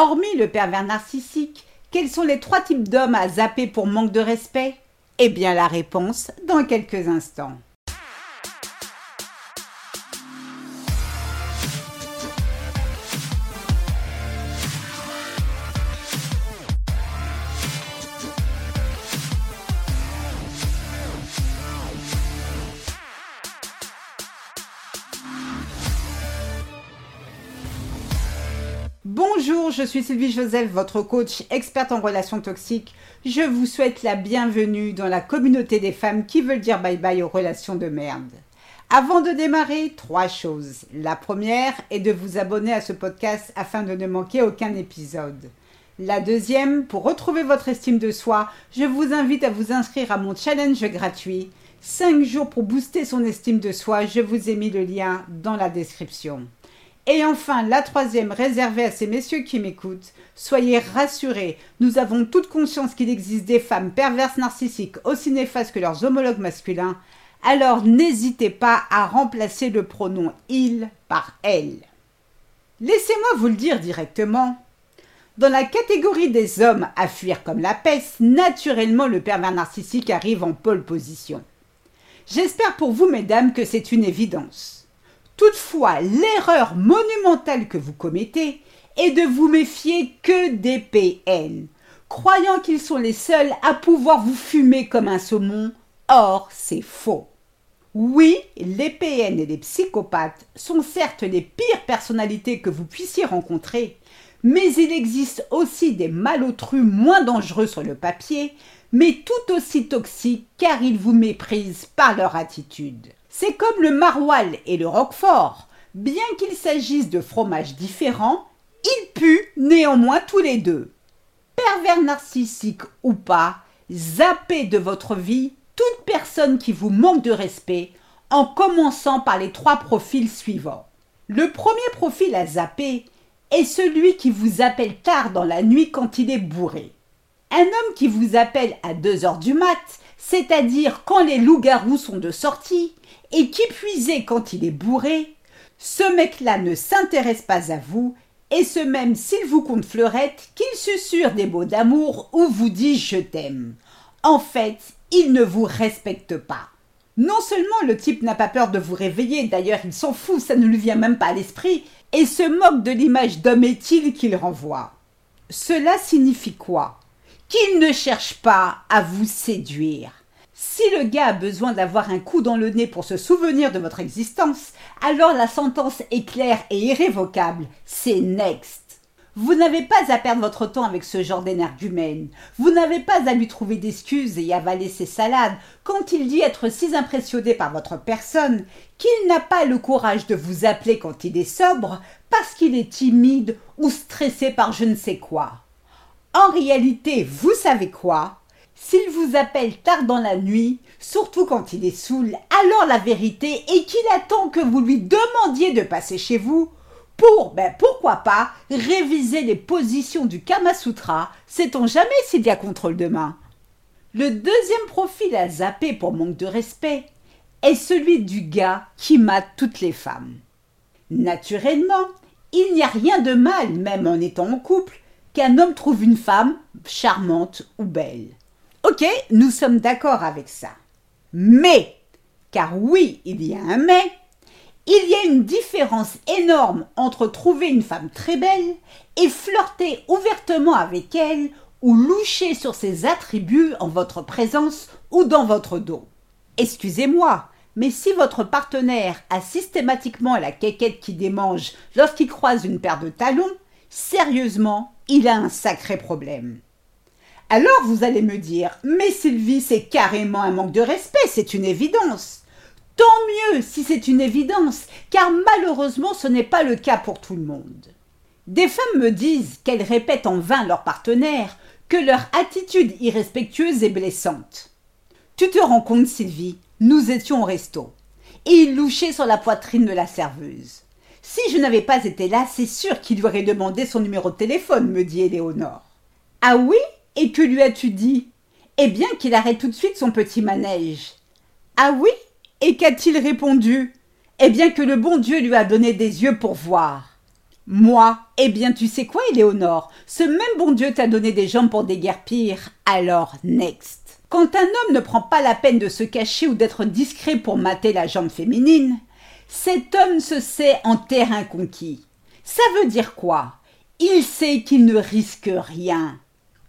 Hormis le pervers narcissique, quels sont les trois types d'hommes à zapper pour manque de respect? Eh bien la réponse dans quelques instants. Bonjour, je suis Sylvie Joseph, votre coach experte en relations toxiques. Je vous souhaite la bienvenue dans la communauté des femmes qui veulent dire bye bye aux relations de merde. Avant de démarrer, trois choses. La première est de vous abonner à ce podcast afin de ne manquer aucun épisode. La deuxième, pour retrouver votre estime de soi, je vous invite à vous inscrire à mon challenge gratuit. 5 jours pour booster son estime de soi, je vous ai mis le lien dans la description. Et enfin, la troisième réservée à ces messieurs qui m'écoutent, soyez rassurés, nous avons toute conscience qu'il existe des femmes perverses narcissiques aussi néfastes que leurs homologues masculins, alors n'hésitez pas à remplacer le pronom il par elle. Laissez-moi vous le dire directement. Dans la catégorie des hommes à fuir comme la peste, naturellement le pervers narcissique arrive en pole position. J'espère pour vous, mesdames, que c'est une évidence. Toutefois, l'erreur monumentale que vous commettez est de vous méfier que des PN, croyant qu'ils sont les seuls à pouvoir vous fumer comme un saumon. Or, c'est faux. Oui, les PN et les psychopathes sont certes les pires personnalités que vous puissiez rencontrer, mais il existe aussi des malotrus moins dangereux sur le papier, mais tout aussi toxiques car ils vous méprisent par leur attitude. C'est comme le maroilles et le roquefort. Bien qu'il s'agisse de fromages différents, ils puent néanmoins tous les deux. Pervers narcissique ou pas, zappez de votre vie toute personne qui vous manque de respect en commençant par les trois profils suivants. Le premier profil à zapper est celui qui vous appelle tard dans la nuit quand il est bourré. Un homme qui vous appelle à 2 heures du mat, c'est-à-dire quand les loups-garous sont de sortie, et qui puisait quand il est bourré, ce mec-là ne s'intéresse pas à vous, et ce même s'il vous compte fleurette, qu'il susurre des mots d'amour ou vous dit je t'aime. En fait, il ne vous respecte pas. Non seulement le type n'a pas peur de vous réveiller, d'ailleurs il s'en fout, ça ne lui vient même pas à l'esprit, et se moque de l'image d'homme est-il qu'il renvoie. Cela signifie quoi? Qu'il ne cherche pas à vous séduire. Si le gars a besoin d'avoir un coup dans le nez pour se souvenir de votre existence, alors la sentence est claire et irrévocable, c'est next. Vous n'avez pas à perdre votre temps avec ce genre d'énergumène. Vous n'avez pas à lui trouver d'excuses et avaler ses salades quand il dit être si impressionné par votre personne qu'il n'a pas le courage de vous appeler quand il est sobre parce qu'il est timide ou stressé par je ne sais quoi. En réalité, vous savez quoi? S'il vous appelle tard dans la nuit, surtout quand il est saoul, alors la vérité est qu'il attend que vous lui demandiez de passer chez vous pour, ben pourquoi pas, réviser les positions du Kama Sutra, sait-on jamais s'il y a contrôle de main. Le deuxième profil à zapper pour manque de respect est celui du gars qui mate toutes les femmes. Naturellement, il n'y a rien de mal, même en étant en couple, qu'un homme trouve une femme charmante ou belle. Ok, nous sommes d'accord avec ça. Mais, car oui, il y a un mais, il y a une différence énorme entre trouver une femme très belle et flirter ouvertement avec elle ou loucher sur ses attributs en votre présence ou dans votre dos. Excusez-moi, mais si votre partenaire a systématiquement la quéquette qui démange lorsqu'il croise une paire de talons, sérieusement, il a un sacré problème. Alors vous allez me dire, mais Sylvie, c'est carrément un manque de respect, c'est une évidence. Tant mieux si c'est une évidence, car malheureusement ce n'est pas le cas pour tout le monde. Des femmes me disent qu'elles répètent en vain leur partenaire que leur attitude irrespectueuse est blessante. Tu te rends compte, Sylvie, nous étions au resto, et il louchait sur la poitrine de la serveuse. Si je n'avais pas été là, c'est sûr qu'il lui aurait demandé son numéro de téléphone, me dit Éléonore. Ah oui? Et que lui as-tu dit? Eh bien qu'il arrête tout de suite son petit manège. Ah oui? Et qu'a-t-il répondu? Eh bien que le bon Dieu lui a donné des yeux pour voir. Moi? Eh bien, tu sais quoi, Éléonore? Ce même bon Dieu t'a donné des jambes pour pires. Alors, next. Quand un homme ne prend pas la peine de se cacher ou d'être discret pour mater la jambe féminine, cet homme se sait en terrain conquis. Ça veut dire quoi? Il sait qu'il ne risque rien.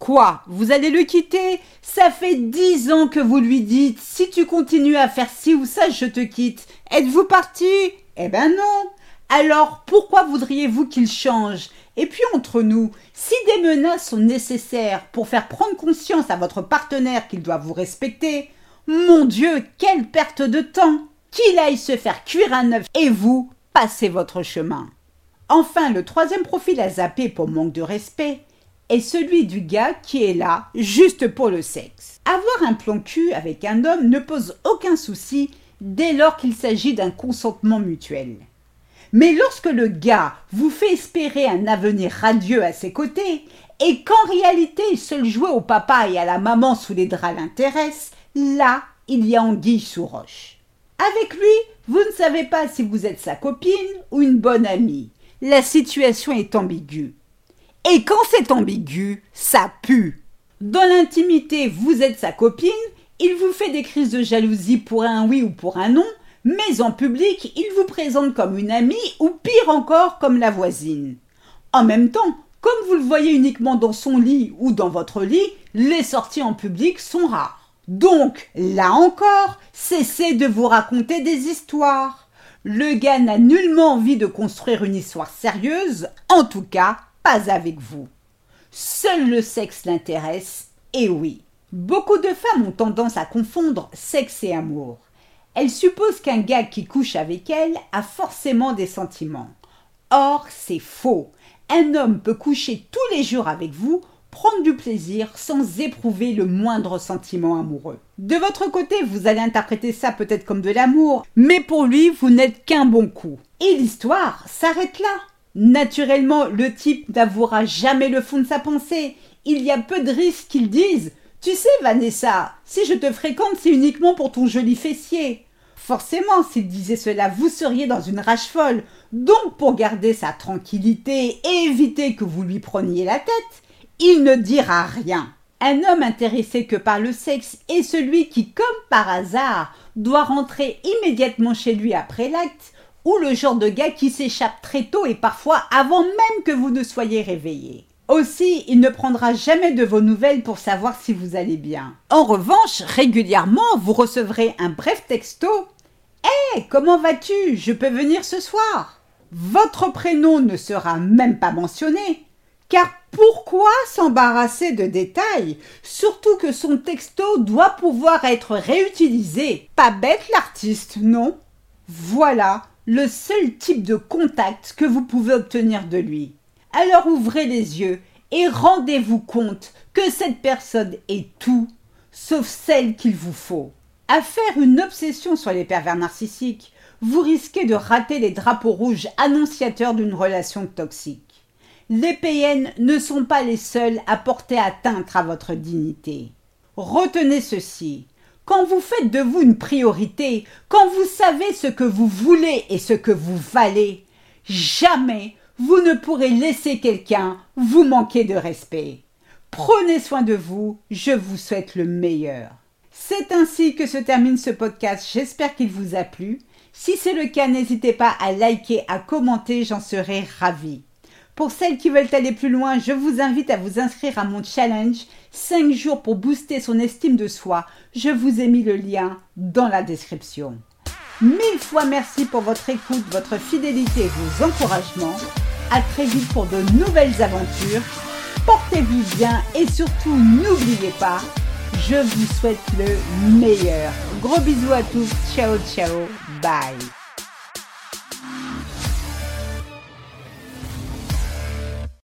Quoi? Vous allez le quitter? Ça fait dix ans que vous lui dites si tu continues à faire ci ou ça, je te quitte. Êtes-vous parti Eh ben non. Alors pourquoi voudriez-vous qu'il change? Et puis entre nous, si des menaces sont nécessaires pour faire prendre conscience à votre partenaire qu'il doit vous respecter, mon Dieu, quelle perte de temps Qu'il aille se faire cuire un œuf et vous, passez votre chemin. Enfin, le troisième profil à zapper pour manque de respect est celui du gars qui est là juste pour le sexe. Avoir un plan cul avec un homme ne pose aucun souci dès lors qu'il s'agit d'un consentement mutuel. Mais lorsque le gars vous fait espérer un avenir radieux à ses côtés, et qu'en réalité seul jouer au papa et à la maman sous les draps l'intéresse, là, il y a anguille sous roche. Avec lui, vous ne savez pas si vous êtes sa copine ou une bonne amie. La situation est ambiguë. Et quand c'est ambigu, ça pue. Dans l'intimité, vous êtes sa copine, il vous fait des crises de jalousie pour un oui ou pour un non, mais en public, il vous présente comme une amie ou pire encore comme la voisine. En même temps, comme vous le voyez uniquement dans son lit ou dans votre lit, les sorties en public sont rares. Donc, là encore, cessez de vous raconter des histoires. Le gars n'a nullement envie de construire une histoire sérieuse, en tout cas, pas avec vous. Seul le sexe l'intéresse, et oui. Beaucoup de femmes ont tendance à confondre sexe et amour. Elle suppose qu'un gars qui couche avec elle a forcément des sentiments. Or, c'est faux. Un homme peut coucher tous les jours avec vous, prendre du plaisir sans éprouver le moindre sentiment amoureux. De votre côté, vous allez interpréter ça peut-être comme de l'amour, mais pour lui, vous n'êtes qu'un bon coup. Et l'histoire s'arrête là. Naturellement, le type n'avouera jamais le fond de sa pensée. Il y a peu de risques qu'il dise tu sais, Vanessa, si je te fréquente, c'est uniquement pour ton joli fessier. Forcément, s'il disait cela, vous seriez dans une rage folle. Donc, pour garder sa tranquillité et éviter que vous lui preniez la tête, il ne dira rien. Un homme intéressé que par le sexe est celui qui, comme par hasard, doit rentrer immédiatement chez lui après l'acte, ou le genre de gars qui s'échappe très tôt et parfois avant même que vous ne soyez réveillé. Aussi, il ne prendra jamais de vos nouvelles pour savoir si vous allez bien. En revanche, régulièrement, vous recevrez un bref texto. Hé, comment vas-tu? Je peux venir ce soir? Votre prénom ne sera même pas mentionné. Car pourquoi s'embarrasser de détails Surtout que son texto doit pouvoir être réutilisé. Pas bête l'artiste, non? Voilà le seul type de contact que vous pouvez obtenir de lui. Alors ouvrez les yeux et rendez-vous compte que cette personne est tout sauf celle qu'il vous faut. À faire une obsession sur les pervers narcissiques, vous risquez de rater les drapeaux rouges annonciateurs d'une relation toxique. Les PN ne sont pas les seuls à porter atteinte à votre dignité. Retenez ceci. Quand vous faites de vous une priorité, quand vous savez ce que vous voulez et ce que vous valez, jamais vous ne pourrez laisser quelqu'un vous manquer de respect. Prenez soin de vous, je vous souhaite le meilleur. C'est ainsi que se termine ce podcast, j'espère qu'il vous a plu. Si c'est le cas, n'hésitez pas à liker, à commenter, j'en serai ravie. Pour celles qui veulent aller plus loin, je vous invite à vous inscrire à mon challenge 5 jours pour booster son estime de soi. Je vous ai mis le lien dans la description. Mille fois merci pour votre écoute, votre fidélité et vos encouragements. À très vite pour de nouvelles aventures. Portez-vous bien et surtout n'oubliez pas, je vous souhaite le meilleur. Gros bisous à tous. Ciao ciao. Bye.